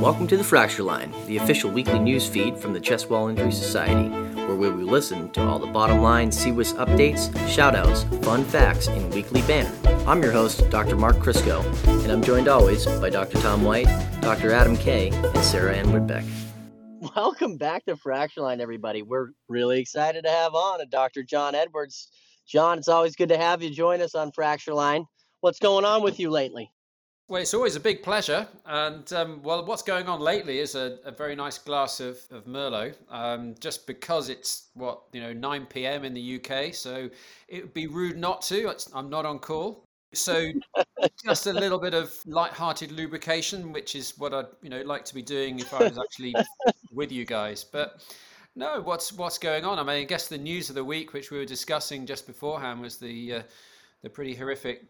Welcome to the Fracture Line, the official weekly news feed from the Chest Wall Injury Society, where we will listen to all the bottom line CWIS updates, shoutouts, fun facts, and weekly banner. I'm your host, Dr. Mark Kryskow, and I'm joined always by Dr. Tom White, Dr. Adam Kay, and Sarah Ann Whitbeck. Welcome back to Fracture Line, everybody. We're really excited to have on a Dr. John Edwards. John, it's always good to have you join us on Fracture Line. What's going on with you lately? Well, it's always a big pleasure. And um, well, what's going on lately is a, a very nice glass of, of Merlot, um, just because it's what, you know, 9 p.m. in the UK. So it would be rude not to. It's, I'm not on call. So just a little bit of light-hearted lubrication, which is what I'd, you know, like to be doing if I was actually with you guys. But no, what's what's going on? I mean, I guess the news of the week, which we were discussing just beforehand, was the uh, the pretty horrific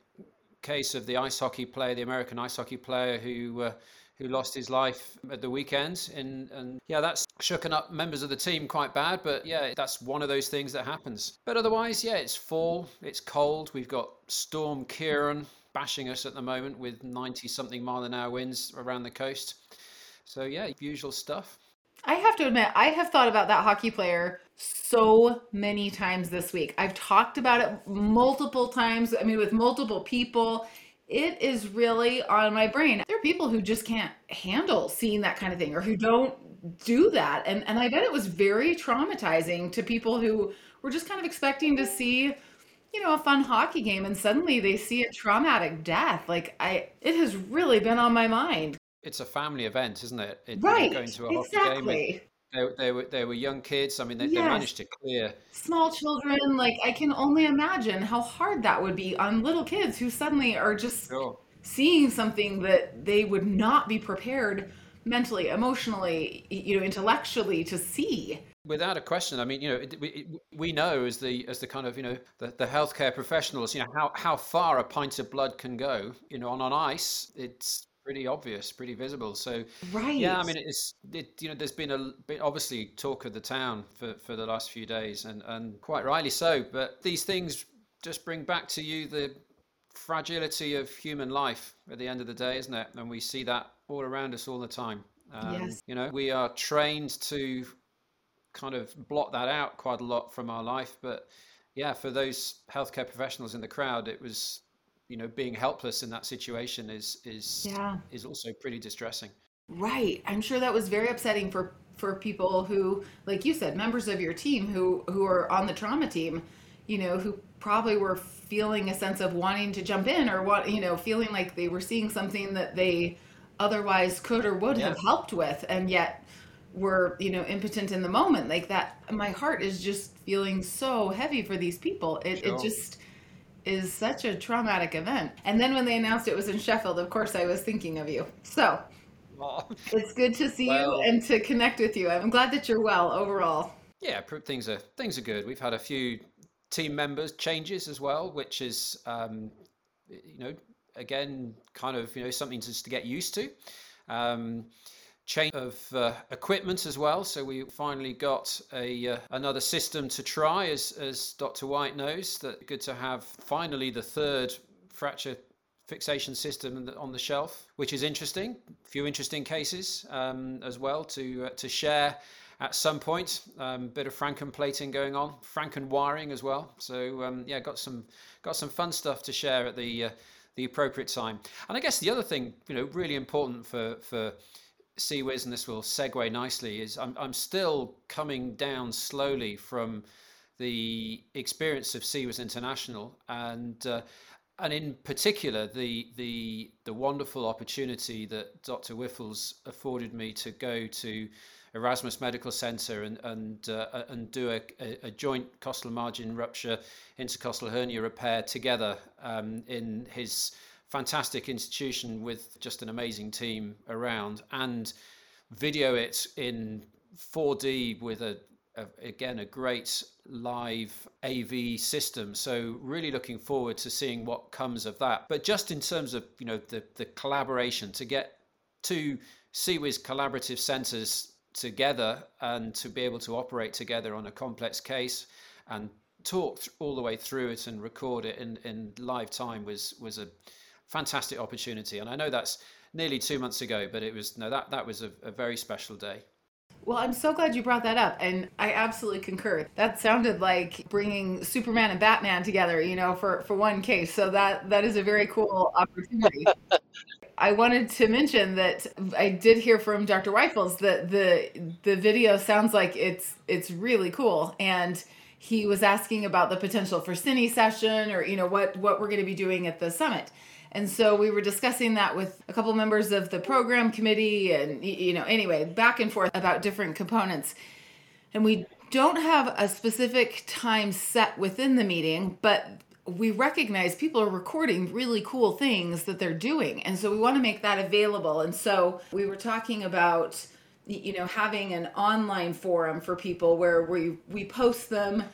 case of the ice hockey player, the American ice hockey player who uh, who lost his life at the weekend. And, and yeah, that's shooken up members of the team quite bad. But yeah, that's one of those things that happens. But otherwise, yeah, it's fall, it's cold. We've got Storm Ciarán bashing us at the moment with 90 something mile an hour winds around the coast. So yeah, usual stuff. I have to admit, I have thought about that hockey player so many times this week. I've talked about it multiple times. I mean, with multiple people. It is really on my brain. There are people who just can't handle seeing that kind of thing or who don't do that. And and I bet it was very traumatizing to people who were just kind of expecting to see you know a fun hockey game and suddenly they see a traumatic death like i it has really been on my mind it's a family event, isn't it? it right. Going to a hockey exactly. game. They, they, were they were young kids. I mean, they, yes. they managed to clear small children. Like I can only imagine how hard that would be on little kids who suddenly are just sure. seeing something that they would not be prepared mentally, emotionally, you know, intellectually to see. Without a question, I mean, you know, we, we know as the as the kind of you know the, the healthcare professionals, you know how how far a pint of blood can go. You know, on on ice, it's pretty obvious, pretty visible. So, right. Yeah, I mean, it's it, you know, there's been a bit obviously talk of the town for for the last few days, and and quite rightly so. But these things just bring back to you the fragility of human life at the end of the day, isn't it? And we see that all around us all the time. Um, yes. You know, we are trained to kind of blot that out quite a lot from our life, but yeah, for those healthcare professionals in the crowd, it was you know being helpless in that situation is is yeah. is also pretty distressing right i'm sure that was very upsetting for for people who like you said members of your team who who are on the trauma team you know who probably were feeling a sense of wanting to jump in or what you know feeling like they were seeing something that they otherwise could or would yeah. have helped with and yet were you know impotent in the moment like that my heart is just feeling so heavy for these people it, sure. it just is such a traumatic event. And then when they announced it was in Sheffield, of course, I was thinking of you. So it's good to see well, you and to connect with you. I'm glad that you're well overall. Yeah, things are things are good. We've had a few team members changes as well, which is um, you know again kind of you know something just to get used to. Um, change of uh, equipment as well. So we finally got a uh, another system to try, as as Dr. White knows. That good to have finally the third fracture fixation system on the shelf, which is interesting. A few interesting cases um, as well to uh, to share at some point. Um, bit of frankenplating going on, franken wiring as well. So um, yeah, got some got some fun stuff to share at the uh, the appropriate time. And I guess the other thing, you know, really important for for CWIS, and this will segue nicely, is I'm, I'm still coming down slowly from the experience of CWIS International and uh, and in particular the the the wonderful opportunity that Dr. Wijffels afforded me to go to Erasmus Medical Center and and uh, and do a, a, joint costal margin rupture intercostal hernia repair together um, in his fantastic institution with just an amazing team around and video it in 4D with a, a, again a great live AV system. So really looking forward to seeing what comes of that. But just in terms of you know the the collaboration to get two CWIS collaborative centers together and to be able to operate together on a complex case and talk all the way through it and record it in, in live time was was a fantastic opportunity. And I know that's nearly two months ago, but it was no that that was a, a very special day. Well, I'm so glad you brought that up, and I absolutely concur. That sounded like bringing Superman and Batman together, you know, for for one case. So that that is a very cool opportunity. I wanted to mention that I did hear from Dr. Wijffels that the the video sounds like it's it's really cool, and he was asking about the potential for cine session or you know what what we're going to be doing at the summit. And so we were discussing that with a couple members of the program committee and, you know, anyway, back and forth about different components. And we don't have a specific time set within the meeting, but we recognize people are recording really cool things that they're doing. And so we want to make that available. And so we were talking about, you know, having an online forum for people where we, we post them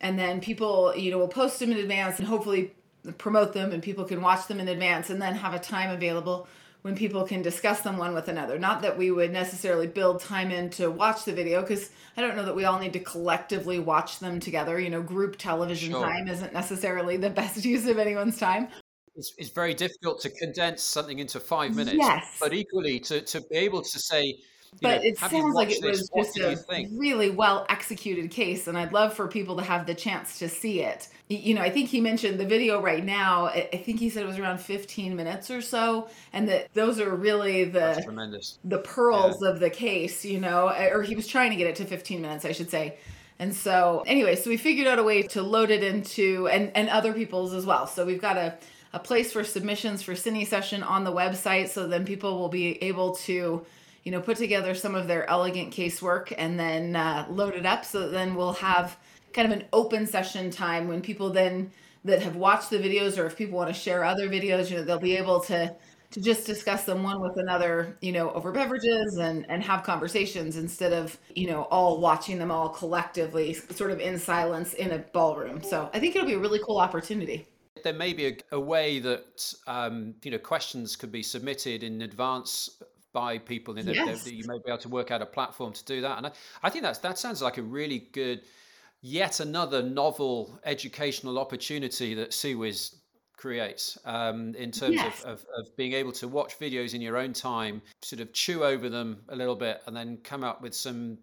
and then people, you know, will post them in advance and hopefully promote them and people can watch them in advance and then have a time available when people can discuss them one with another. Not that we would necessarily build time in to watch the video because I don't know that we all need to collectively watch them together. You know, group television sure. time isn't necessarily the best use of anyone's time. It's, it's very difficult to condense something into five minutes. Yes. But equally, to, to be able to say, but know, it sounds like it was just a really well executed case, and I'd love for people to have the chance to see it. You know, I think he mentioned the video right now. I think he said it was around 15 minutes or so, and that those are really the the pearls yeah. of the case. You know, or he was trying to get it to 15 minutes, I should say. And so, anyway, so we figured out a way to load it into and and other people's as well. So we've got a a place for submissions for Cine Session on the website, so then people will be able to you know, put together some of their elegant casework and then uh, load it up. So then we'll have kind of an open session time when people then that have watched the videos or if people want to share other videos, you know, they'll be able to to just discuss them one with another, you know, over beverages and and have conversations instead of, you know, all watching them all collectively sort of in silence in a ballroom. So I think it'll be a really cool opportunity there may be a, a way that um, you know questions could be submitted in advance by people in yes. that you may be able to work out a platform to do that. And I, I think that's that sounds like a really good, yet another novel educational opportunity that CWIS creates um, in terms yes. of, of, of, being able to watch videos in your own time, sort of chew over them a little bit, and then come up with some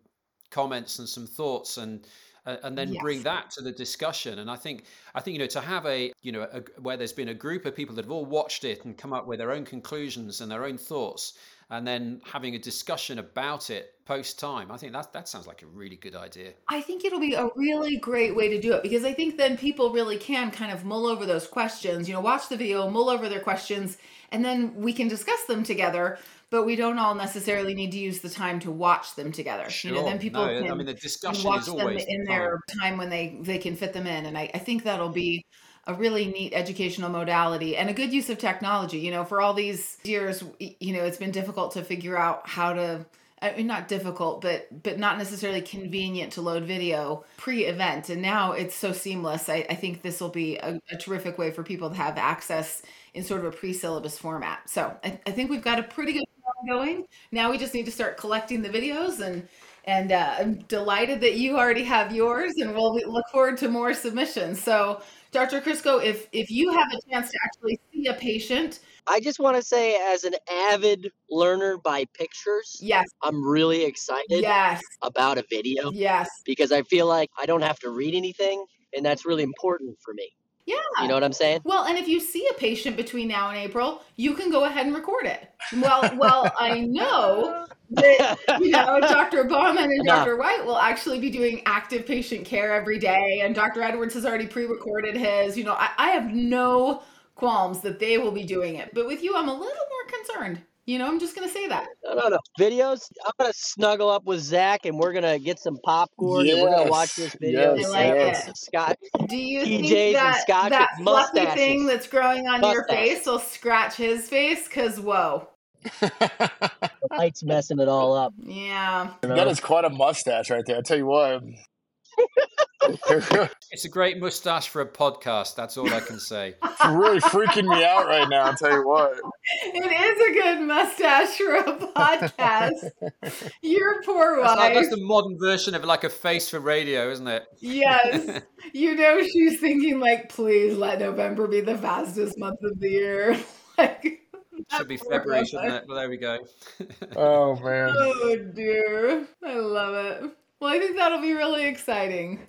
comments and some thoughts and and then yes. bring that to the discussion and i think i think you know to have a you know a, where there's been a group of people that have all watched it and come up with their own conclusions and their own thoughts and then having a discussion about it post time. I think that that sounds like a really good idea. I think it'll be a really great way to do it because I think then people really can kind of mull over those questions, you know, watch the video, mull over their questions, and then we can discuss them together. But we don't all necessarily need to use the time to watch them together. Sure. You know, then people no, can, I mean, the discussion watch them in the their time when they they can fit them in, and I, I think that'll be a really neat educational modality and a good use of technology. You know, for all these years, you know, it's been difficult to figure out how to I mean, not difficult, but but not necessarily convenient to load video pre-event. And now it's so seamless. I, I think this will be a, a, terrific way for people to have access in sort of a pre-syllabus format. So I, I think we've got a pretty good going. Now we just need to start collecting the videos and and uh, I'm delighted that you already have yours, and we'll look forward to more submissions. So Dr. Kryskow, if if you have a chance to actually see a patient, I just want to say, as an avid learner by pictures, yes, I'm really excited, yes, about a video, yes, because I feel like I don't have to read anything, and that's really important for me. Yeah. You know what I'm saying? Well, and if you see a patient between now and April, you can go ahead and record it. Well, well, I know that you know Dr. Bauman and Dr. White will actually be doing active patient care every day, and Dr. Edwards has already pre-recorded his. You know, I, I have no qualms that they will be doing it, but with you, I'm a little more concerned. You know, I'm just gonna say that. No, no, no. Videos. I'm gonna snuggle up with Zach, and we're gonna get some popcorn, yes. and we're gonna watch this video. Yes, I like yes. it. Scott. Do you PJs think that that fluffy thing that's growing on mustaches. your face will scratch his face? Cause whoa. the light's messing it all up. Yeah. That is quite a mustache right there. I tell you what. it's a great mustache for a podcast. That's all I can say. It's really freaking me out right now. I'll tell you what. It is a good mustache for a podcast. Your poor wife. That's, that's the modern version of like a face for radio, isn't it? Yes. you know, she's thinking like, please let November be the fastest month of the year. like, Should be February, shouldn't it? Well, there we go. Oh man. Oh dear, I love it. Well, I think that'll be really exciting.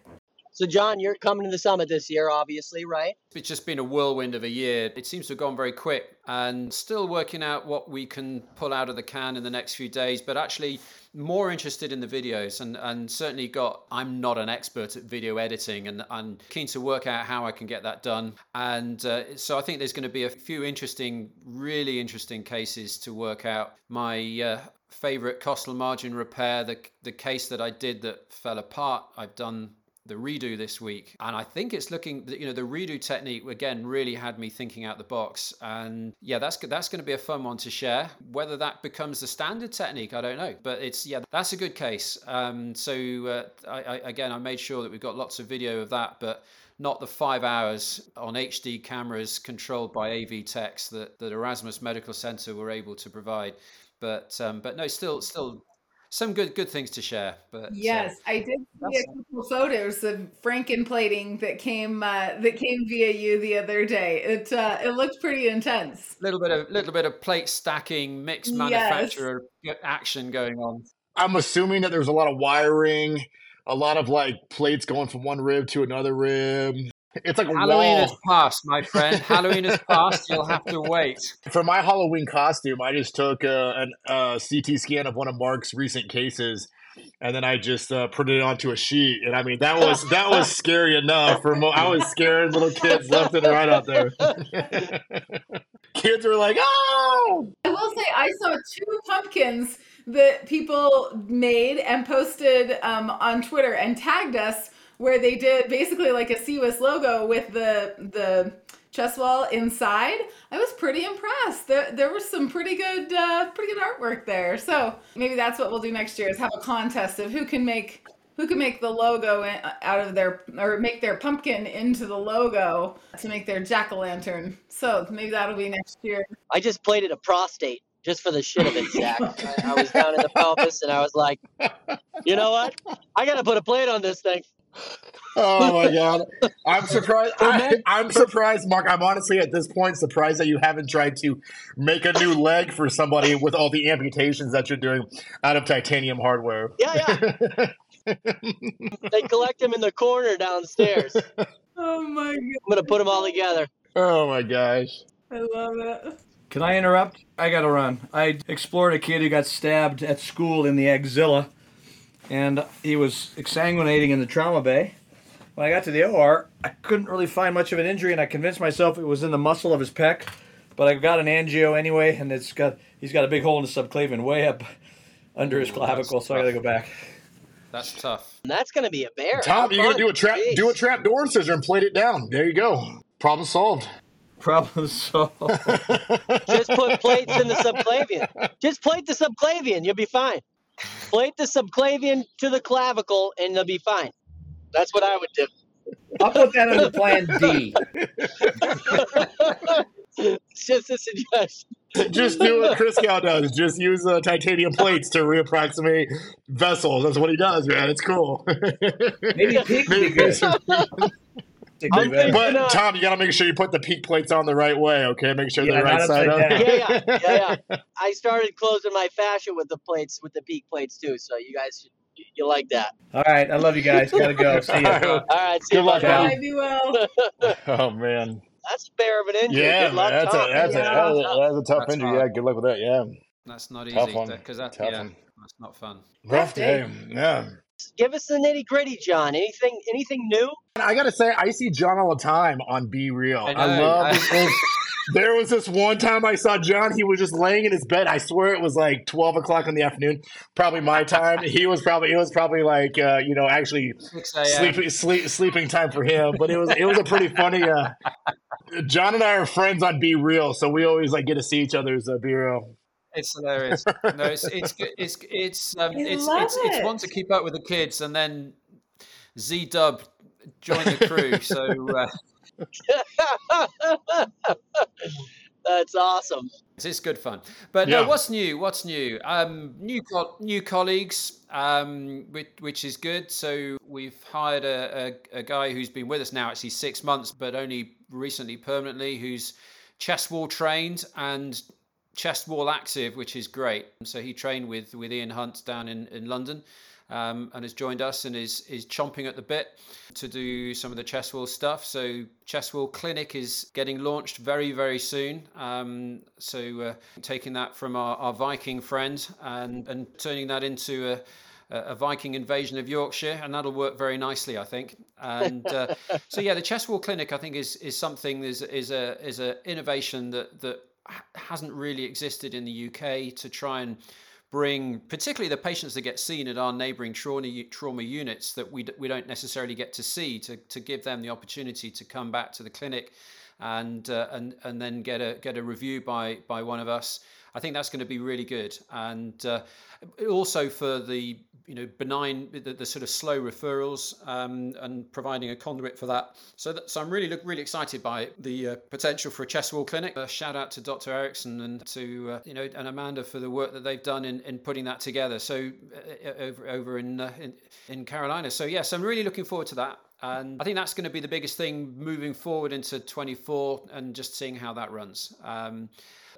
So, John, you're coming to the summit this year, obviously, right? It's just been a whirlwind of a year. It seems to have gone very quick and still working out what we can pull out of the can in the next few days, but actually more interested in the videos and, and certainly got I'm not an expert at video editing and I'm keen to work out how I can get that done. And uh, so I think there's going to be a few interesting, really interesting cases to work out. My uh, favorite costal margin repair, the, the case that I did that fell apart, I've done the redo this week. And i think it's looking you know the redo technique again really had me thinking out the box. And yeah that's that's going to be a fun one to share. Whether that becomes the standard technique i don't know but it's yeah that's a good case. Um, so uh, I, I, again i made sure that we've got lots of video of that but not the five hours on HD cameras controlled by AV techs that, that Erasmus Medical Center were able to provide. But um, but no, still still some good good things to share. But uh, yes, uh, I did see a couple photos of frankenplating that came uh, that came via you the other day. It uh, it looked pretty intense. A little bit of little bit of plate stacking, mixed manufacturer yes. action going on. I'm assuming that there's a lot of wiring, a lot of like plates going from one rib to another rib. It's like Halloween wall. is past, my friend. Halloween is past. You'll have to wait. For my Halloween costume, I just took a, an uh, CT scan of one of Mark's recent cases, and then I just uh, printed it onto a sheet. And I mean, that was that was scary enough. For mo- I was scaring little kids left and right out there. kids were like, "Oh!" I will say, I saw two pumpkins that people made and posted um, on Twitter and tagged us where they did basically like a CWIS logo with the the chest wall inside. I was pretty impressed. There, there was some pretty good uh, pretty good artwork there. So maybe that's what we'll do next year is have a contest of who can make who can make the logo out of their or make their pumpkin into the logo to make their jack o' lantern. So maybe that'll be next year. I just plated a prostate just for the shit of it, Zach. I, I was down in the pelvis and I was like, you know what? I got to put a plate on this thing. Oh my god! I'm surprised. I, am surprised, Mark. I'm honestly at this point surprised that you haven't tried to make a new leg for somebody with all the amputations that you're doing out of titanium hardware. Yeah, yeah. they collect them in the corner downstairs. Oh my god! I'm gonna put them all together. Oh my gosh! I love it. Can I interrupt? I gotta run. I explored a kid who got stabbed at school in the axilla and he was exsanguinating in the trauma bay. When I got to the OR, I couldn't really find much of an injury, and I convinced myself it was in the muscle of his pec. But I got an angio anyway, and it's got he's got a big hole in the subclavian way up under his clavicle, so I got to go back. That's tough. That's gonna be a bear. Tom, you gotta do a trap, Jeez. do a trap door scissor and plate it down. There you go. Problem solved. Problem solved. Just put plates in the subclavian. Just plate the subclavian. You'll be fine. Plate the subclavian to the clavicle, and they'll be fine. That's what I would do. I'll put that under Plan D. it's just a suggestion. Just do what Kryskow does. Just use uh, titanium plates to reapproximate vessels. That's what he does, man. It's cool. Maybe pig would be good. But Tom, you got to make sure you put the peak plates on the right way. Okay, make sure yeah, they're right side up. Yeah, yeah, yeah, yeah. I started closing my fascia with the plates, with the peak plates too. So you guys, you, you like that? All right, I love you guys. Gotta go. See you. All right, see you. Good you. Luck, Bye. Be well. oh man. That's a bear of an injury. Yeah, good luck, that's, Tom. a, that's, yeah. a, that's, a, that's a tough that's injury. Hard. Yeah, good luck with that. Yeah. That's not easy because that's yeah, one. that's not fun. Rough day. Yeah give us the nitty gritty, John. Anything anything new? I gotta say, I see John all the time on BeReal. I, I love. there was this one time I saw John. He was just laying in his bed. I swear it was like twelve o'clock in the afternoon, probably my time. he was probably it was probably like uh, you know actually sleeping sleep, sleeping time for him. But it was it was a pretty funny. Uh, John and I are friends on BeReal, so we always like get to see each other's uh, BeReal. It's hilarious. No, it's it's it's it's um, it's it's, it. it's one to keep up with the kids, and then Z Dub joined the crew. So uh... that's awesome. It's good fun. But yeah. no, what's new? What's new? Um, new co- new colleagues, um, which, which is good. So we've hired a, a, a guy who's been with us now actually six months, but only recently permanently, who's chest wall trained and chest wall active, which is great. So he trained with with Ian Hunt down in in London um, and has joined us and is is chomping at the bit to do some of the chest wall stuff. So chest wall clinic is getting launched very very soon. Um, so uh, taking that from our, our Viking friend and and turning that into a a Viking invasion of Yorkshire, and that'll work very nicely, I think. And uh, so, yeah, the chest wall clinic, I think, is is something is is a is a innovation that that hasn't really existed in the UK to try and bring particularly the patients that get seen at our neighboring trauma, trauma units that we, we don't necessarily get to see to, to give them the opportunity to come back to the clinic and uh, and and then get a get a review by by one of us. I think that's going to be really good. And uh, also for the you know benign the, the sort of slow referrals um, and providing a conduit for that so that, so I'm really look really excited by the uh, potential for a chest wall clinic A shout out to Dr. Erickson and to uh, you know and Amanda for the work that they've done in, in putting that together so uh, uh, over over in, uh, in in Carolina so yes I'm really looking forward to that and I think that's going to be the biggest thing moving forward into 24 and just seeing how that runs. Um,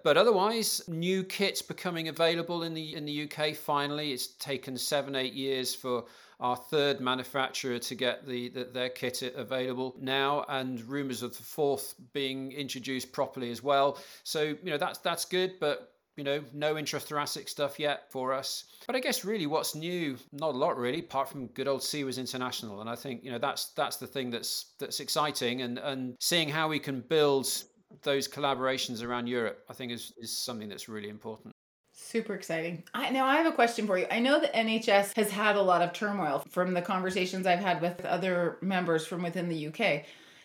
but otherwise, new kits becoming available in the in the UK. Finally, it's taken seven eight years for our third manufacturer to get the, the, their kit available now, and rumours of the fourth being introduced properly as well. So you know that's that's good, but you know no intrathoracic stuff yet for us. But I guess really what's new, not a lot really, apart from good old CWIS International, and I think you know that's that's the thing that's that's exciting, and and seeing how we can build those collaborations around Europe, I think, is, is something that's really important. Super exciting. I, now, I have a question for you. I know the NHS has had a lot of turmoil from the conversations I've had with other members from within the UK.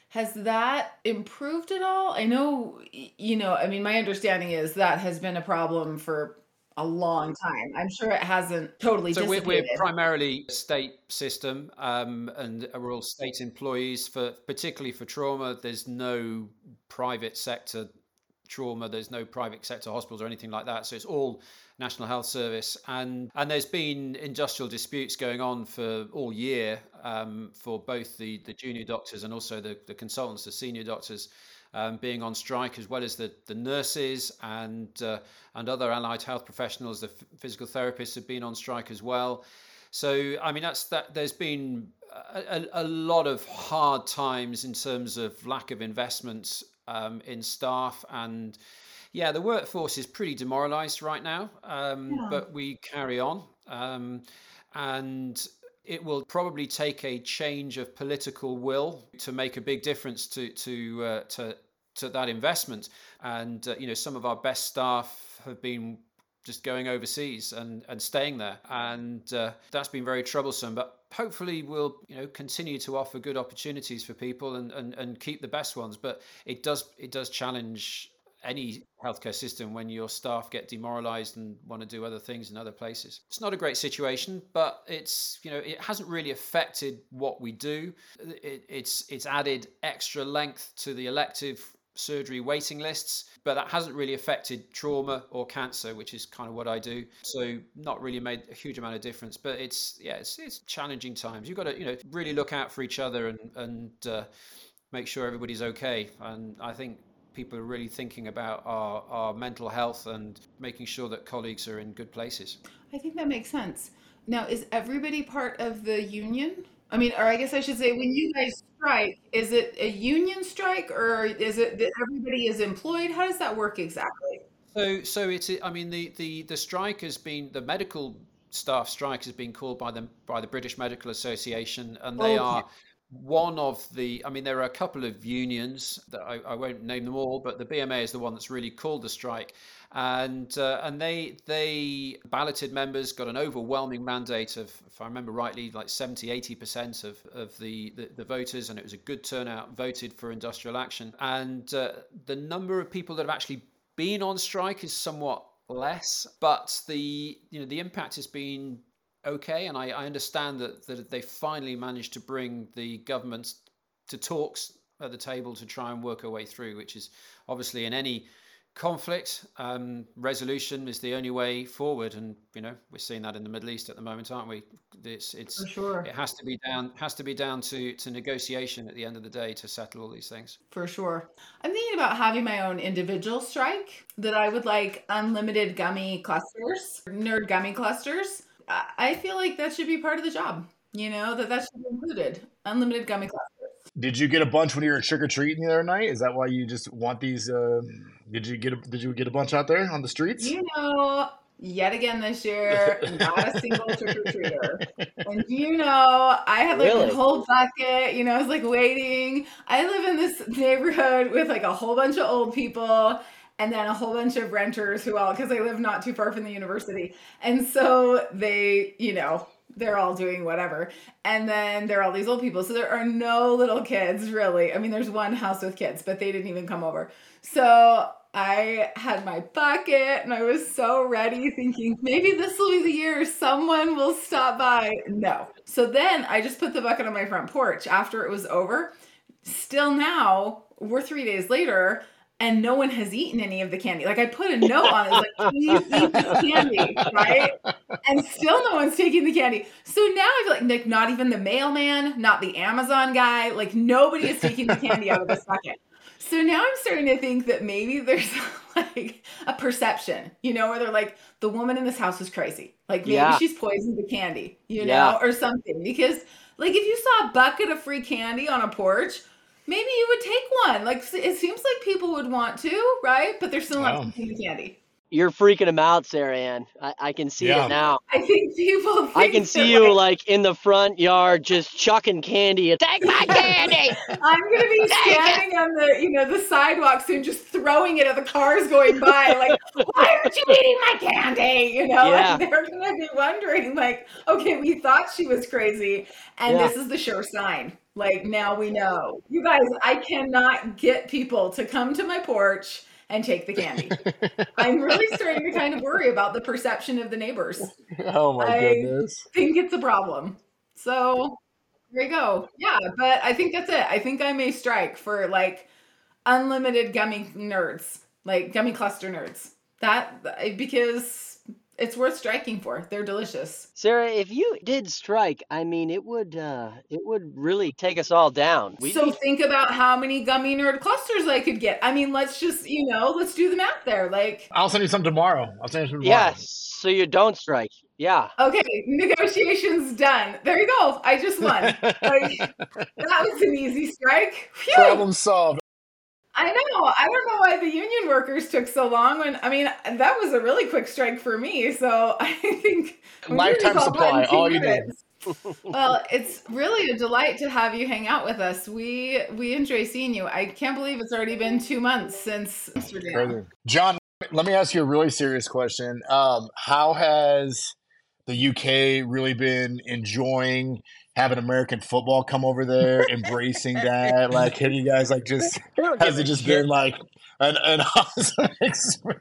Has that improved at all? I know, you know, I mean, my understanding is that has been a problem for a long time. I'm sure it hasn't totally so we're, we're, primarily state system um, and we're all state employees for particularly for trauma. There's no private sector trauma. There's no private sector hospitals or anything like that. So it's all National Health Service. And and there's been industrial disputes going on for all year um, for both the, the junior doctors and also the, the consultants, the senior doctors um, being on strike, as well as the, the nurses and uh, and other allied health professionals. The physical therapists have been on strike as well. So I mean, that's that. There's been a, a lot of hard times in terms of lack of investment um, in staff and. Yeah, the workforce is pretty demoralised right now, um, yeah. but we carry on. Um, and it will probably take a change of political will to make a big difference to to uh, to to that investment. And uh, you know, some of our best staff have been just going overseas and, and staying there, and uh, that's been very troublesome. But hopefully, we'll you know continue to offer good opportunities for people and, and, and keep the best ones. But it does it does challenge any healthcare system when your staff get demoralized and want to do other things in other places. It's not a great situation, but it's you know it hasn't really affected what we do. It, it's it's added extra length to the elective surgery waiting lists, but that hasn't really affected trauma or cancer, which is kind of what I do. So not really made a huge amount of difference. But it's yeah, it's, it's challenging times. You've got to you know really look out for each other and and uh, make sure everybody's okay. And I think people are really thinking about our, our mental health and making sure that colleagues are in good places. I think that makes sense. Now, is everybody part of the union? I mean, or I guess I should say, when you guys strike, is it a union strike or is it that everybody is employed? How does that work exactly? So, so it's. I mean, the the the strike has been the medical staff strike has been called by the by the British Medical Association, and they oh, okay. are one of the i mean there are a couple of unions that I, I, won't name them all but the bma is the one that's really called the strike. And uh, and they they balloted members got an overwhelming mandate of if i remember rightly like 70 80% of, of the, the, the voters and it was a good turnout voted for industrial action. And uh, the number of people that have actually been on strike is somewhat less but the you know the impact has been okay, and I, I understand that, that they finally managed to bring the government to talks at the table to try and work our way through, which is obviously in any conflict um, resolution is the only way forward, and you know we're seeing that in the Middle East at the moment, aren't we? It's it's sure. it has to be down has to be down to to negotiation at the end of the day to settle all these things. For sure. I'm thinking about having my own individual strike that I would like unlimited gummy clusters, nerd gummy clusters. I I feel like that should be part of the job. You know, that that should be included. Unlimited gummy clusters. Did you get a bunch when you were trick or treating the other night? Is that why you just want these? Uh, did you get a, Did you get a bunch out there on the streets? You know, yet again this year, not a single trick or treater. And you know, I had like Really? a whole bucket, you know, I was like waiting. I live in this neighborhood with like a whole bunch of old people and then a whole bunch of renters who all, because I live not too far from the university. And so they, you know, they're all doing whatever. And then there are all these old people. So there are no little kids, really. I mean, there's one house with kids, but they didn't even come over. So I had my bucket and I was so ready, thinking maybe this will be the year someone will stop by. No. So then I just put the bucket on my front porch after it was over. Still now, we're three days later. And no one has eaten any of the candy. Like I put a note on it, like, please eat this candy, right? and still no one's taking the candy. So now I feel like Nick, not even the mailman, not the Amazon guy, like nobody is taking the candy out of this bucket. So now I'm starting to think that maybe there's like a perception, you know, where they're like, the woman in this house is crazy. Like maybe Yeah. she's poisoned the candy, you know, Yeah. or something. Because like if you saw a bucket of free candy on a porch, maybe you would take one. Like it seems like people would want to, right? But they're still not Wow. taking the candy. You're freaking them out, Sarah Ann. I, I can see Yeah. it now. I think people. Think I can see you like, like in the front yard just chucking candy. and, Take my candy. I'm gonna be standing on the, you know, the sidewalk soon, just throwing it at the cars going by, like, why aren't you eating my candy? You know, Yeah. like they're gonna be wondering, like, okay, we thought she was crazy, and Yeah. this is the sure sign. Like now we know. You guys, I cannot get people to come to my porch and take the candy. I'm really starting to kind of worry about the perception of the neighbors. oh my goodness. I- goodness! think it's a problem. So there you go. Yeah, but I think that's it. I think I may strike for like unlimited gummy nerds, like gummy cluster nerds. That because it's worth striking for. They're delicious. Sarah, if you did strike, I mean, it would uh, it would really take us all down. We'd so be- think about how many gummy nerd clusters I could get. I mean, let's just, you know, let's do the math there. Like, I'll send you some tomorrow. I'll send you some tomorrow. yes, so you don't strike. Yeah. okay, negotiations done. There you go. I just won. Like, that was an easy strike. Phew. Problem solved. I know. I don't know why the union workers took so long. When I mean, that was a really quick strike for me. So I think Lifetime supply, done in two all you need. well, it's really a delight to have you hang out with us. We we enjoy seeing you. I can't believe it's already been two months since Amsterdam. John, let me ask you a really serious question. Um, how has the UK really been enjoying having American football come over there, embracing that? Like, have you guys like just has it just shit. been like an, an awesome experience?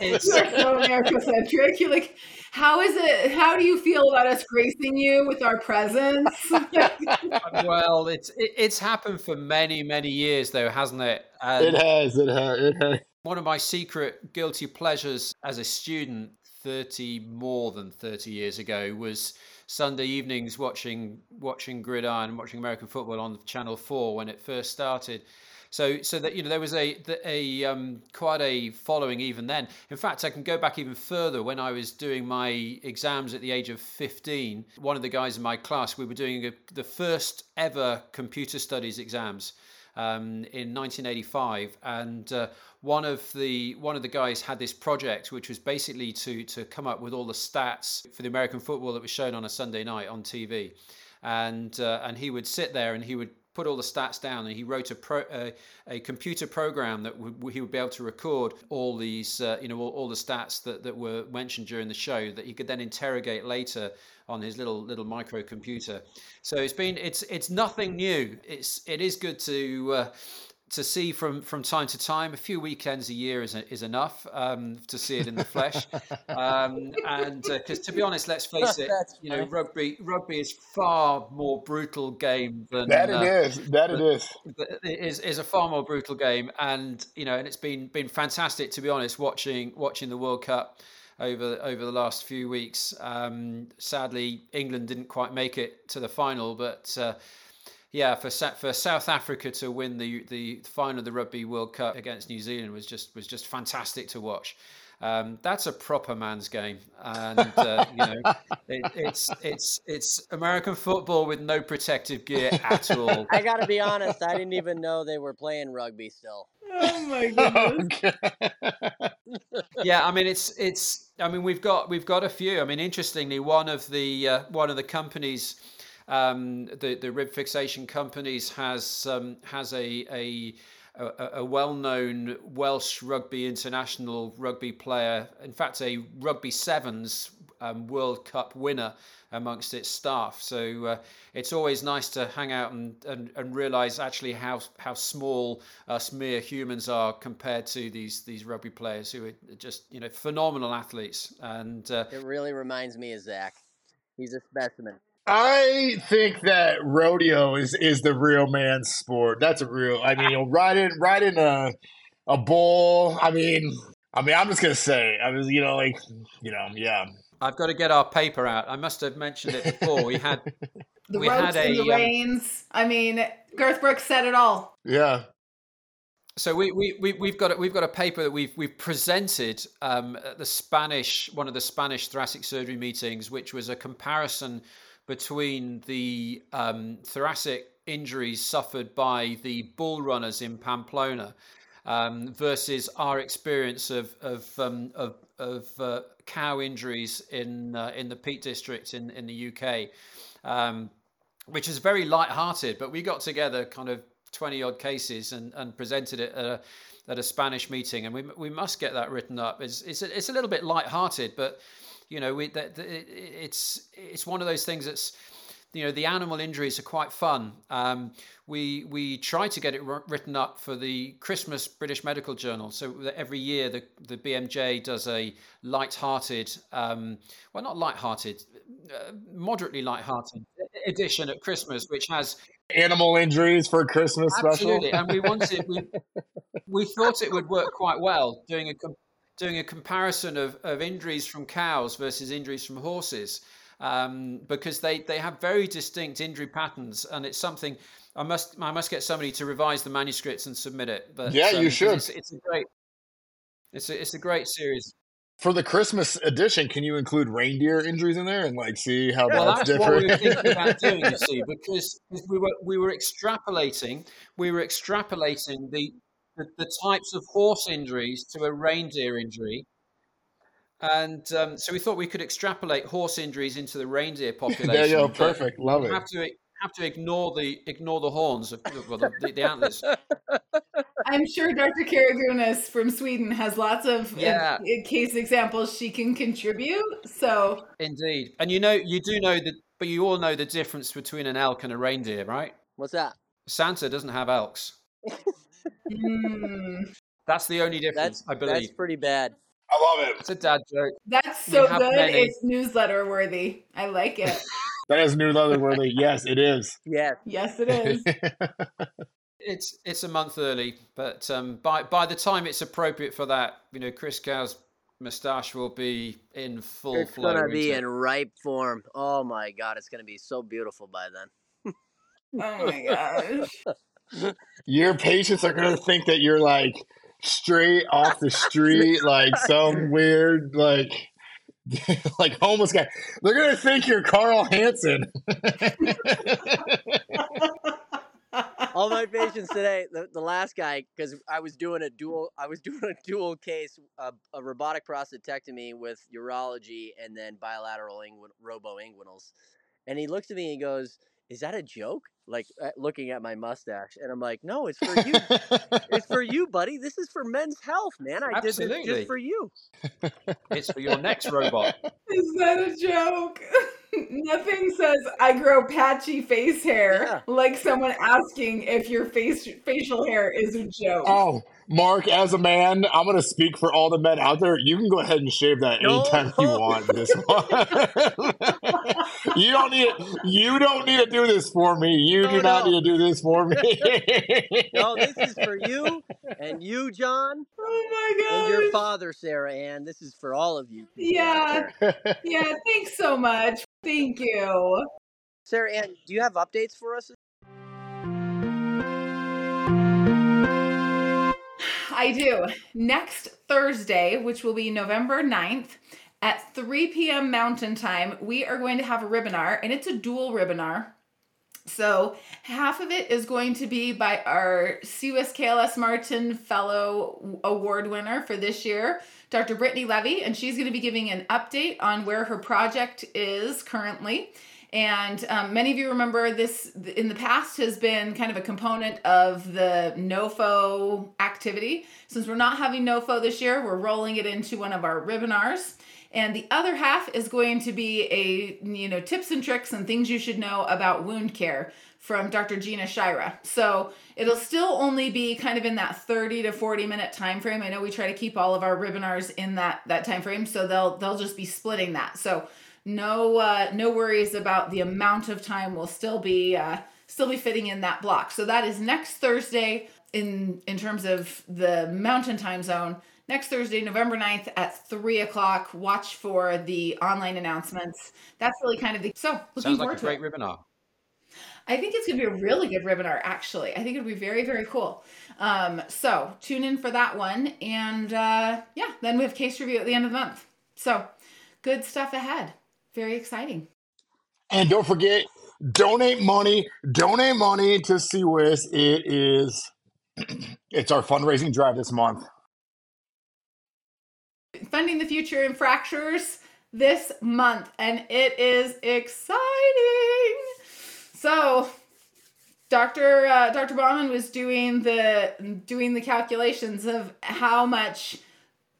It's so America centric. You're like, how is it? How do you feel about us gracing you with our presence? well, it's it, it's happened for many many years though, hasn't it? And it has. It has. It has. one of my secret guilty pleasures as a student 30 more than 30 years ago was sunday evenings watching watching gridiron watching american football on channel 4 when it first started. So so that you know there was a a um, quite a following even then. In fact i can go back even further. When i was doing my exams at the age of 15 one of the guys in my class we were doing a, the first ever computer studies exams um, in 1985, and uh, one of the one of the guys had this project, which was basically to to come up with all the stats for the American football that was shown on a Sunday night on TV, and uh, and he would sit there and he would put all the stats down and he wrote a pro, a computer program that w- he would be able to record all these uh, you know all, all the stats that, that were mentioned during the show that he could then interrogate later on his little little microcomputer. So it's been it's it's nothing new. It's it is good to uh, to see from from time to time. A few weekends a year is is enough um, to see it in the flesh. Um, and because uh, to be honest, let's face it, you know, rugby rugby is far more brutal game than that. It uh, is that it is. It is is a far more brutal game, and you know, and it's been been fantastic to be honest watching watching the World Cup over over the last few weeks. Um, sadly, England didn't quite make it to the final, but uh, yeah, for for South Africa to win the the final of the Rugby World Cup against New Zealand was just was just fantastic to watch. Um, that's a proper man's game, and uh, you know, it, it's it's it's American football with no protective gear at all. I got to be honest, I didn't even know they were playing rugby still. Oh my goodness! yeah, I mean it's it's I mean we've got we've got a few. I mean, interestingly, one of the uh, one of the companies um, the the rib fixation companies has um, has a a a, a well-known Welsh rugby international rugby player, in fact, a rugby sevens um, World Cup winner amongst its staff. So uh, it's always nice to hang out and, and, and realize actually how how small us mere humans are compared to these these rugby players who are just you know phenomenal athletes. And uh, it really reminds me of Zach. He's a specimen. I think that rodeo is is the real man's sport. That's a real. I mean, you know, riding riding a a bull. I mean, I mean, I'm just gonna say. I was, you know, like, you know, yeah. I've got to get our paper out. I must have mentioned it before. We had the we ropes had a, and the um, reins. I mean, Garth Brooks said it all. Yeah. So we, we, we, we've got a, we've got a paper that we've we've presented um, at the Spanish one of the Spanish thoracic surgery meetings, which was a comparison between the um, thoracic injuries suffered by the bull runners in Pamplona um, versus our experience of of um, of, of uh, cow injuries in uh, in the Peak District in in the UK, um, which is very light-hearted. But we got together kind of twenty odd cases and, and presented it at a, at a Spanish meeting, and we we must get that written up. It's it's a, it's a little bit light-hearted, but you know, we, that, it's it's one of those things that's you know the animal injuries are quite fun. Um, we we try to get it written up for the Christmas British Medical Journal. So every year the the BMJ does a light-hearted, um, well not light-hearted, uh, moderately light-hearted edition at Christmas, which has animal injuries for Christmas absolutely. special. and we wanted we we thought it would work quite well doing a doing a comparison of, of injuries from cows versus injuries from horses um, because they, they have very distinct injury patterns and it's something I must I must get somebody to revise the manuscripts and submit it. But yeah, um, you should. It's, it's, a great it's a, it's a great series. For the Christmas edition, can you include reindeer injuries in there and like see how well, that's, that's different? what we were thinking about doing, you see, because we were we were extrapolating we were extrapolating the the, the types of horse injuries to a reindeer injury. And um, so we thought we could extrapolate horse injuries into the reindeer population. there you go, perfect, love it. Have to have to ignore the ignore the horns of well, the, the, the antlers. I'm sure Dr. Caragounis from Sweden has lots of uh, yeah. uh, case examples she can contribute. So indeed, and you know you do know that, but you all know the difference between an elk and a reindeer, right? What's that? Santa doesn't have elks. Mm. That's the only difference, that's, I believe. That's pretty bad. I love it. It's a dad joke. That's so good. Many. It's newsletter worthy. I like it. that is newsletter worthy. Yes, it is. Yeah. Yes, it is. it's it's a month early, but um, by by the time it's appropriate for that, you know, Kryskow's moustache will be in full it's flow. It's gonna be in ripe form. Oh my god, it's gonna be so beautiful by then. oh my gosh your patients are gonna think that you're like straight off the street, like some weird like like homeless guy. They're gonna think you're Carl Hansen. All my patients today, the, the last guy, because I was doing a dual, I was doing a dual case, uh, a robotic prostatectomy with urology and then bilateral ingu- robo-inguinals, and he looks at me and he goes, "Is that a joke?" like uh, looking at my mustache and i'm like no it's for you it's for you buddy this is for men's health man i Absolutely. did this just for you it's for your next robot is that a joke Nothing says I grow patchy face hair Yeah. like someone asking if your face facial hair is a joke. Oh, Mark, as a man, I'm gonna speak for all the men out there. You can go ahead and shave that No. anytime you want this one. you don't need you don't need to do this for me. You No, do not no. need to do this for me. No, this is for you and you, John, Oh my god. and your father, Sarah Ann. This is for all of you. Yeah. Yeah, thanks so much. Thank you. Sarah Ann, do you have updates for us? I do. Next Thursday, which will be November 9th, at 3 p.m. Mountain Time, we are going to have a webinar, and it's a dual webinar. So, half of it is going to be by our CWIS KLS Martin Fellow Award winner for this year, Dr. Brittany Levy, and she's going to be giving an update on where her project is currently. And um, many of you remember this in the past has been kind of a component of the NOFO activity. Since we're not having NOFO this year, we're rolling it into one of our webinars. And the other half is going to be a, you know, tips and tricks and things you should know about wound care from Dr. Gina Shira. So it'll still only be kind of in that 30 to 40 minute time frame. I know we try to keep all of our webinars in that that time frame, so they'll they'll just be splitting that. So no uh, no worries about the amount of time We'll still be uh, still be fitting in that block. So that is next Thursday in in terms of the mountain time zone. Next Thursday, November 9th at 3 o'clock. Watch for the online announcements. That's really kind of the so looking Sounds forward like a great it. webinar. I think it's going to be a really good webinar, actually. I think it'll be very, very cool. Um, so tune in for that one. And uh, yeah, then we have case review at the end of the month. So good stuff ahead. Very exciting. and don't forget, donate money. Donate money to CWIS. It is it's our fundraising drive this month. Funding the Future in Fractures this month, and it is exciting. So, Dr. Uh, Dr. Bauman was doing the doing the calculations of how much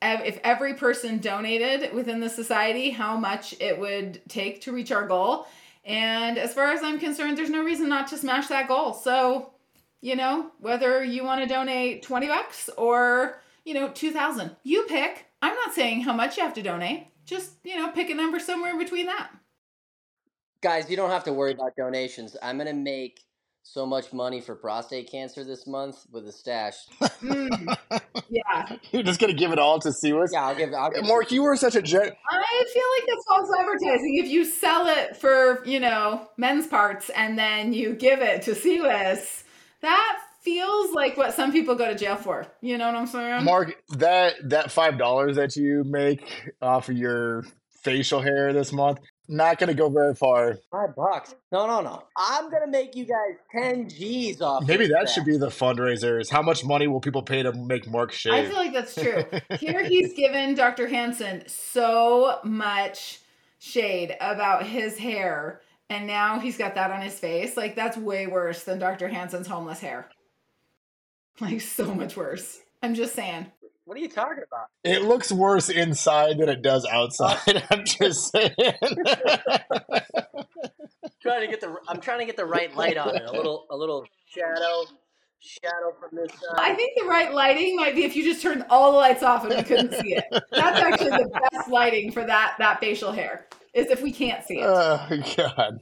if every person donated within the society, how much it would take to reach our goal. And as far as I'm concerned, there's no reason not to smash that goal. So, you know, whether you want to donate 20 bucks or, you know, 2000, you pick. I'm not saying how much you have to donate. Just, you know, pick a number somewhere in between that. Guys, you don't have to worry about donations. I'm gonna make so much money for prostate cancer this month with a stash. Mm, yeah. You're just gonna give it all to CWIS. Yeah, I'll give. I'll give Mark, you were such a gen- I feel like that's false advertising. If you sell it for, you know, men's parts and then you give it to CWIS, that feels like what some people go to jail for. You know what I'm saying? Mark, that that five dollars that you make off of your facial hair this month, not gonna go very far. five bucks. No, no, no. I'm gonna make you guys ten G's off. Maybe this that should be the fundraiser. Is how much money will people pay to make Mark shave? I feel like that's true. Here he's given Dr. Hansen so much shade about his hair, and now he's got that on his face. Like that's way worse than Dr. Hansen's homeless hair. Like so much worse. I'm just saying. What are you talking about? it looks worse inside than it does outside. I'm just saying. trying to get the. I'm trying to get the right light on it. A little, a little shadow, shadow from this side. I think the right lighting might be if you just turned all the lights off and we couldn't see it. That's actually the best lighting for that that facial hair. Is if we can't see it. oh God.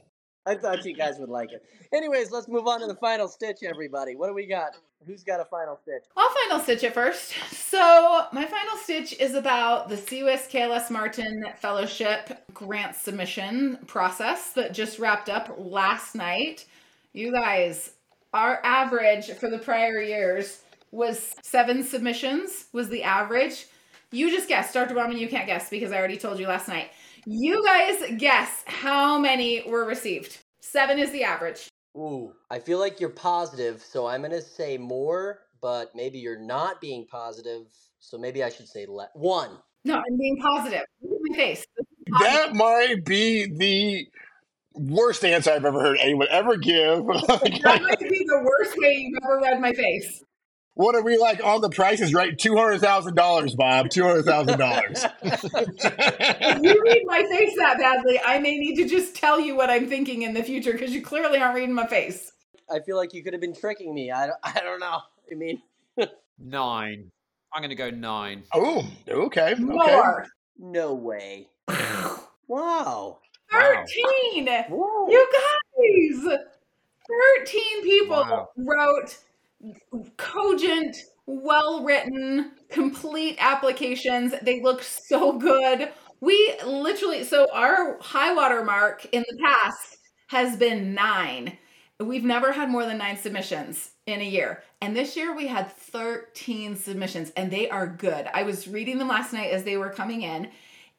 I thought you guys would like it. Anyways, let's move on to the final stitch, everybody. What do we got? Who's got a final stitch? I'll final stitch it first. So, my final stitch is about the CWIS KLS Martin Fellowship grant submission process that just wrapped up last night. You guys, our average for the prior years was seven submissions, was the average. You just guess. Dr. Bauman, you can't guess because I already told you last night. You guys guess how many were received. Seven is the average. Ooh, I feel like you're positive, so I'm gonna say more, but maybe you're not being positive, so maybe I should say le- one. No, I'm being positive. Look at my face. That might be the worst answer I've ever heard anyone ever give. That might be the worst way you've ever read my face. What are we like on the prices? Right, two hundred thousand dollars, Bob. Two hundred thousand dollars. if you read my face that badly, I may need to just tell you what I'm thinking in the future because you clearly aren't reading my face. I feel like you could have been tricking me. I don't, I don't know. I mean, nine. I'm going to go nine. Oh, okay. okay. More. No way. wow. 13. Whoa. You guys. 13 people Wow. wrote cogent, well written, complete applications. They look so good. We literally, so our high water mark in the past has been nine. We've never had more than nine submissions in a year. And this year we had 13 submissions and they are good. I was reading them last night as they were coming in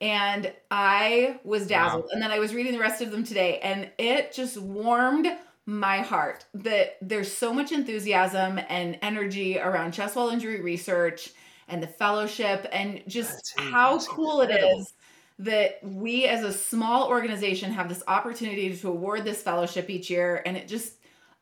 and I was dazzled. And then I was reading the rest of them today and it just warmed my heart that there's so much enthusiasm and energy around chest wall injury research and the fellowship and just That's- how that's cool it is that we as a small organization have this opportunity to award this fellowship each year. And it just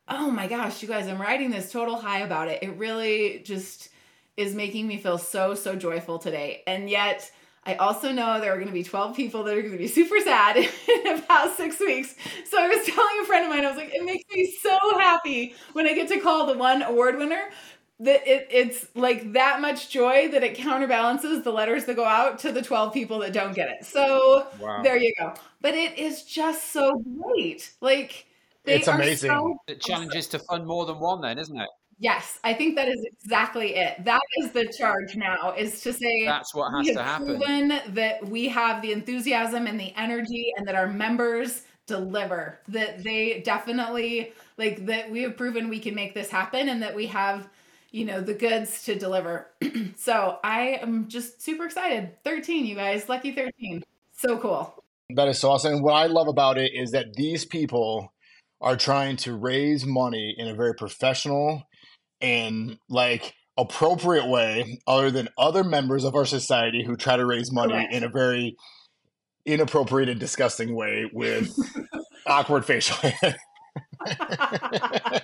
oh my gosh you guys i'm riding this total high about it. It really just is making me feel so so joyful today. And yet i also know there are going to be 12 people that are going to be super sad in about six weeks so i was telling a friend of mine i was like it makes me so happy when i get to call the one award winner that it, it's like that much joy that it counterbalances the letters that go out to the 12 people that don't get it. So Wow. there you go. But it is just so great. Like they It's amazing. so- The challenge is to fund more than one, then, isn't it? Yes, I think that is exactly it. That is the charge now is to say That's what we has have to happen. proven that we have the enthusiasm and the energy and that our members deliver that they definitely like that we have proven we can make this happen and that we have you know the goods to deliver so i am just super excited 13 you guys lucky 13 so cool That is so awesome. And what I love about it is that these people are trying to raise money in a very professional and like appropriate way, other than other members of our society who try to raise money Correct. in a very inappropriate and disgusting way with awkward facial hair.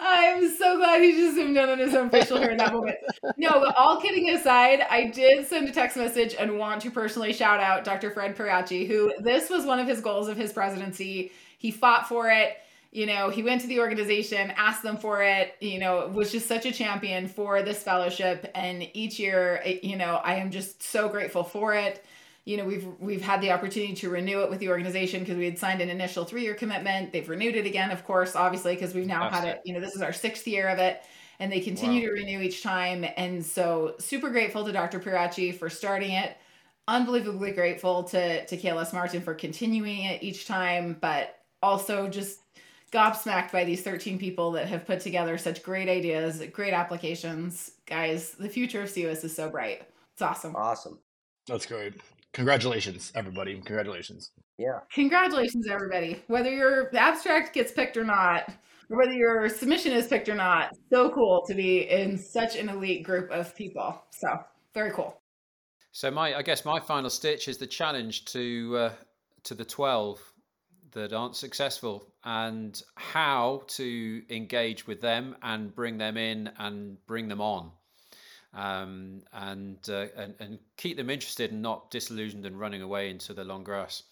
I'm so glad he just zoomed in on his own facial hair in that moment. No, but all kidding aside, I did send a text message and want to personally shout out Dr. Fred Pieracci, who this was one of his goals of his presidency. He fought for it. You know, he went to the organization, asked them for it, you know, was just such a champion for this fellowship. And each year, you know, I am just so grateful for it you know we've we've had the opportunity to renew it with the organization because we had signed an initial three year commitment they've renewed it again of course obviously because we've now had Fantastic. it you know this is our sixth year of it and they continue Wow. to renew each time and so super grateful to dr Pieracci for starting it unbelievably grateful to to KLS Martin for continuing it each time but also just gobsmacked by these 13 people that have put together such great ideas great applications guys the future of CWIS is so bright it's awesome Awesome. That's great. Congratulations, everybody. Congratulations. Yeah. Congratulations, everybody. Whether your abstract gets picked or not, or whether your submission is picked or not, so cool to be in such an elite group of people. So, very cool. So my, I guess my final stitch is the challenge to uh, to the twelve that aren't successful and how to engage with them and bring them in and bring them on, um, and, uh, and and keep them interested and not disillusioned and running away into the long grass.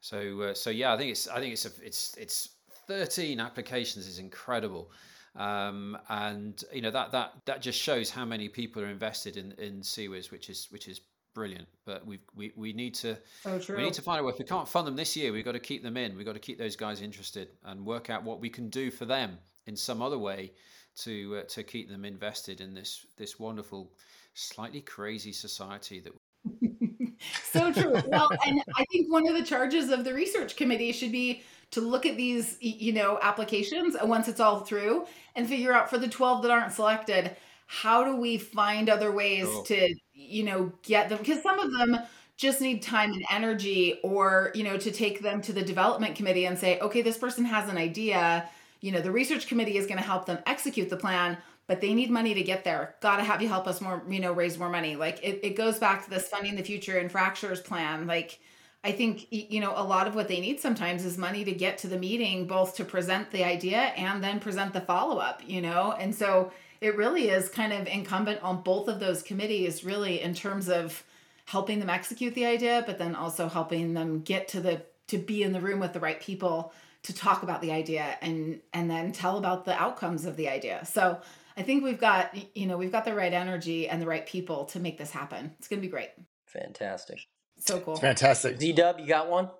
So uh, so yeah, I think it's I think it's a, it's it's thirteen applications is incredible. Um, and you know that that that just shows how many people are invested in in CWIS, which is which is brilliant. But we we we need to So we need to find a way. If we can't fund them this year, we've got to keep them in. We've got to keep those guys interested and work out what we can do for them in some other way to uh, to keep them invested in this this wonderful, slightly crazy society that. so true. Well, and I think one of the charges of the research committee should be to look at these, you know, applications and once it's all through and figure out for the 12 that aren't selected, how do we find other ways Sure. to, you know, get them because some of them just need time and energy or, you know, to take them to the development committee and say, "Okay, this person has an idea, you know, the research committee is going to help them execute the plan." But they need money to get there. Got to have you help us more, you know, raise more money. Like it, it goes back to this funding the future and fractures plan. Like I think you know a lot of what they need sometimes is money to get to the meeting, both to present the idea and then present the follow up. You know, and so it really is kind of incumbent on both of those committees, really, in terms of helping them execute the idea, but then also helping them get to the to be in the room with the right people to talk about the idea and and then tell about the outcomes of the idea. So I think we've got you know we've got the right energy and the right people to make this happen. It's going to be great. Fantastic. So cool. fantastic. Z Dub, you got one?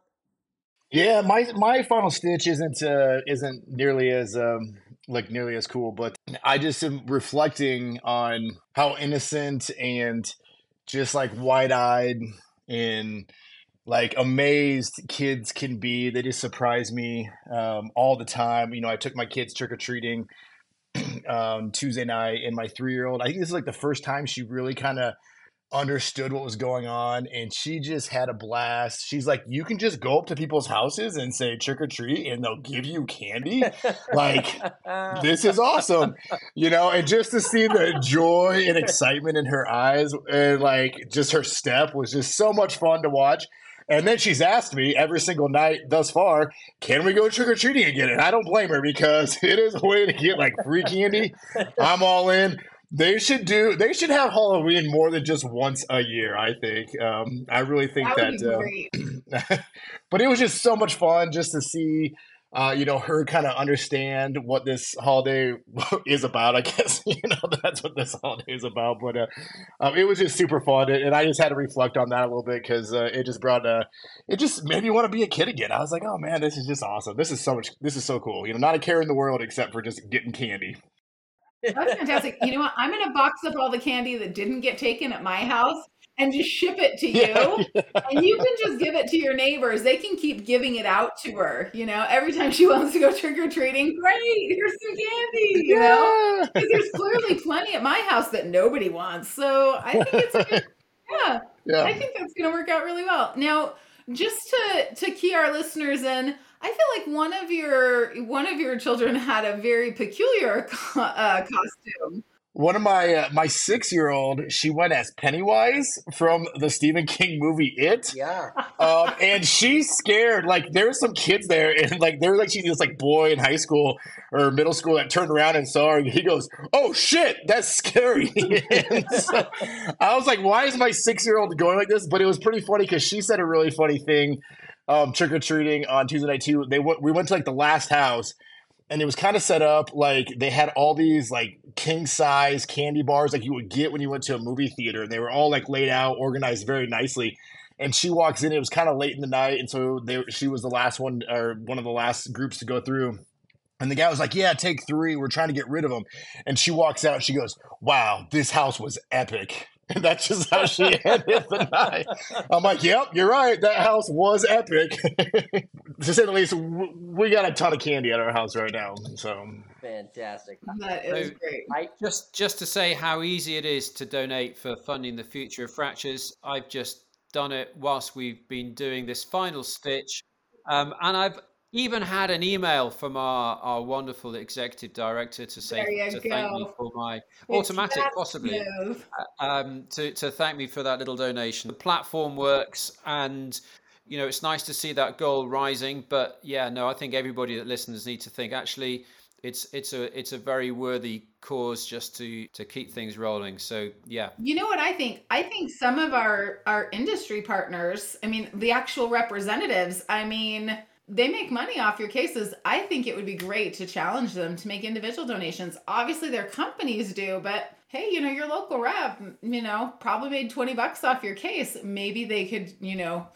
Yeah, my my final stitch isn't uh, isn't nearly as um, like nearly as cool, but I just am reflecting on how innocent and just like wide eyed and like amazed kids can be. They just surprise me um, all the time. You know, I took my kids trick or treating um, Tuesday night, and my three year old. I think this is like the first time she really kind of understood what was going on and she just had a blast. She's like, you can just go up to people's houses and say trick or treat and they'll give you candy. like, this is awesome. You know, and just to see the joy and excitement in her eyes and like just her step was just so much fun to watch. And then she's asked me every single night thus far, can we go trick or treating again? And I don't blame her because it is a way to get like free candy. I'm all in. They should do. They should have Halloween more than just once a year. I think. Um, I really think That that. uh, great. but it was just so much fun just to see, uh, you know, her kind of understand what this holiday is about. I guess you know that's what this holiday is about. But uh, um, it was just super fun, and and I just had to reflect on that a little bit because uh, it just brought uh, it just made me want to be a kid again. I was like, oh man, this is just awesome. This is so much. This is so cool. You know, not a care in the world except for just getting candy. That's fantastic. You know what? I'm going to box up all the candy that didn't get taken at my house and just ship it to you. Yeah, And you can just give it to your neighbors. They can keep giving it out to her. You know, every time she wants to go trick or treating, great, here's some candy. You know, yeah. because there's clearly plenty at my house that nobody wants. So I think it's good, yeah. yeah. I think that's going to work out really well. Now, just to to key our listeners in, I feel like one of your one of your children had a very peculiar co- uh, costume. One of my uh, my six year old, she went as Pennywise from the Stephen King movie It. Yeah. um, and she's scared. Like there were some kids there, and like there was like she's this like boy in high school or middle school that turned around and saw her. And he goes, "Oh shit, that's scary." So I was like, "Why is my six year old going like this?" But it was pretty funny because she said a really funny thing. Um, trick or treating on Tuesday night too. They went. We went to like the last house. And it was kind of set up like they had all these like king size candy bars like you would get when you went to a movie theater, and they were all like laid out, organized very nicely and she walks in. It was kind of late in the night, and so they, she was the last one or one of the last groups to go through. And the guy was like, "Yeah, take three. We're trying to get rid of them." And she walks out. She goes, "Wow, this house was epic." And that's just how she ended the night. I'm like, "Yep, you're right. That house was epic." to say the least, we got a ton of candy at our house right now. So Fantastic. That is So- great. I Just just to say how easy it is to donate for funding the future of fractures, I've just done it whilst we've been doing this final stitch, um, and I've even had an email from our, our wonderful executive director to say to thank me for my It's automatic possibly um, to, to thank me for that little donation. The platform works, and you know it's nice to see that goal rising. But yeah, no, I think everybody that listens need to think actually it's it's a it's a very worthy cause just to to keep things rolling. So yeah, You know what I think? I think some of our our industry partners, I mean, the actual representatives, I mean, they make money off your cases. I think it would be great to challenge them to make individual donations. Obviously, their companies do, but hey, you know, your local rep, you know, probably made 20 bucks off your case. Maybe they could, you know,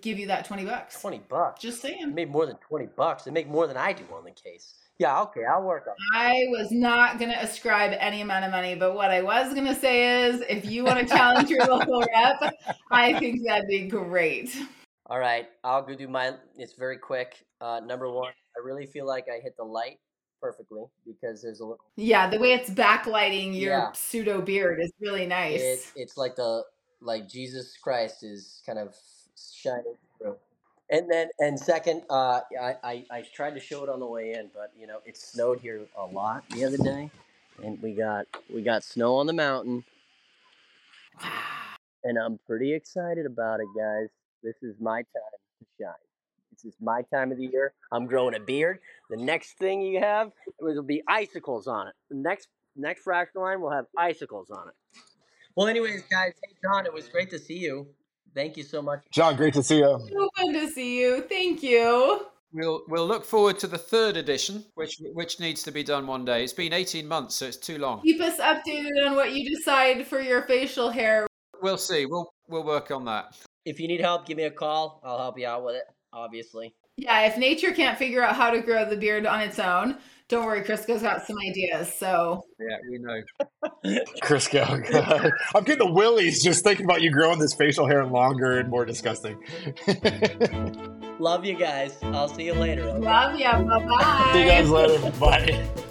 give you that 20 bucks. twenty bucks. Just They saying. made more than twenty bucks. They make more than I do on the case. Yeah, okay, I'll work on. I was not going to ascribe any amount of money, but what I was going to say is if you want to challenge your local rep, I think that'd be great. All right, I'll go do mine. It's very quick. Uh, number one, I really feel like I hit the light perfectly because there's a little. Yeah, the way it's backlighting your Yeah. pseudo beard is really nice. It, it's like the like Jesus Christ is kind of shining through. And then and second, uh, I, I I tried to show it on the way in, but you know it snowed here a lot the other day, and we got we got snow on the mountain, and I'm pretty excited about it, guys. This is my time to shine. This is my time of the year. I'm growing a beard. The next thing you have will be icicles on it. The next next FractureLine will have icicles on it. Well, anyways, guys, hey John, it was great to see you. Thank you so much. John, great to see you. So good to see you. Thank you. We'll we'll look forward to the third edition, which which needs to be done one day. It's been eighteen months, so it's too long. Keep us updated on what you decide for your facial hair. We'll see. We'll we'll work on that. If you need help, give me a call. I'll help you out with it. Obviously. Yeah, if nature can't figure out how to grow the beard on its own, don't worry, Kryskow's got some ideas. So yeah, we know. Crisco, I'm getting the willies just thinking about you growing this facial hair longer and more disgusting. Love you guys. I'll see you later. Okay? Love you. Bye bye. See you guys later. Bye.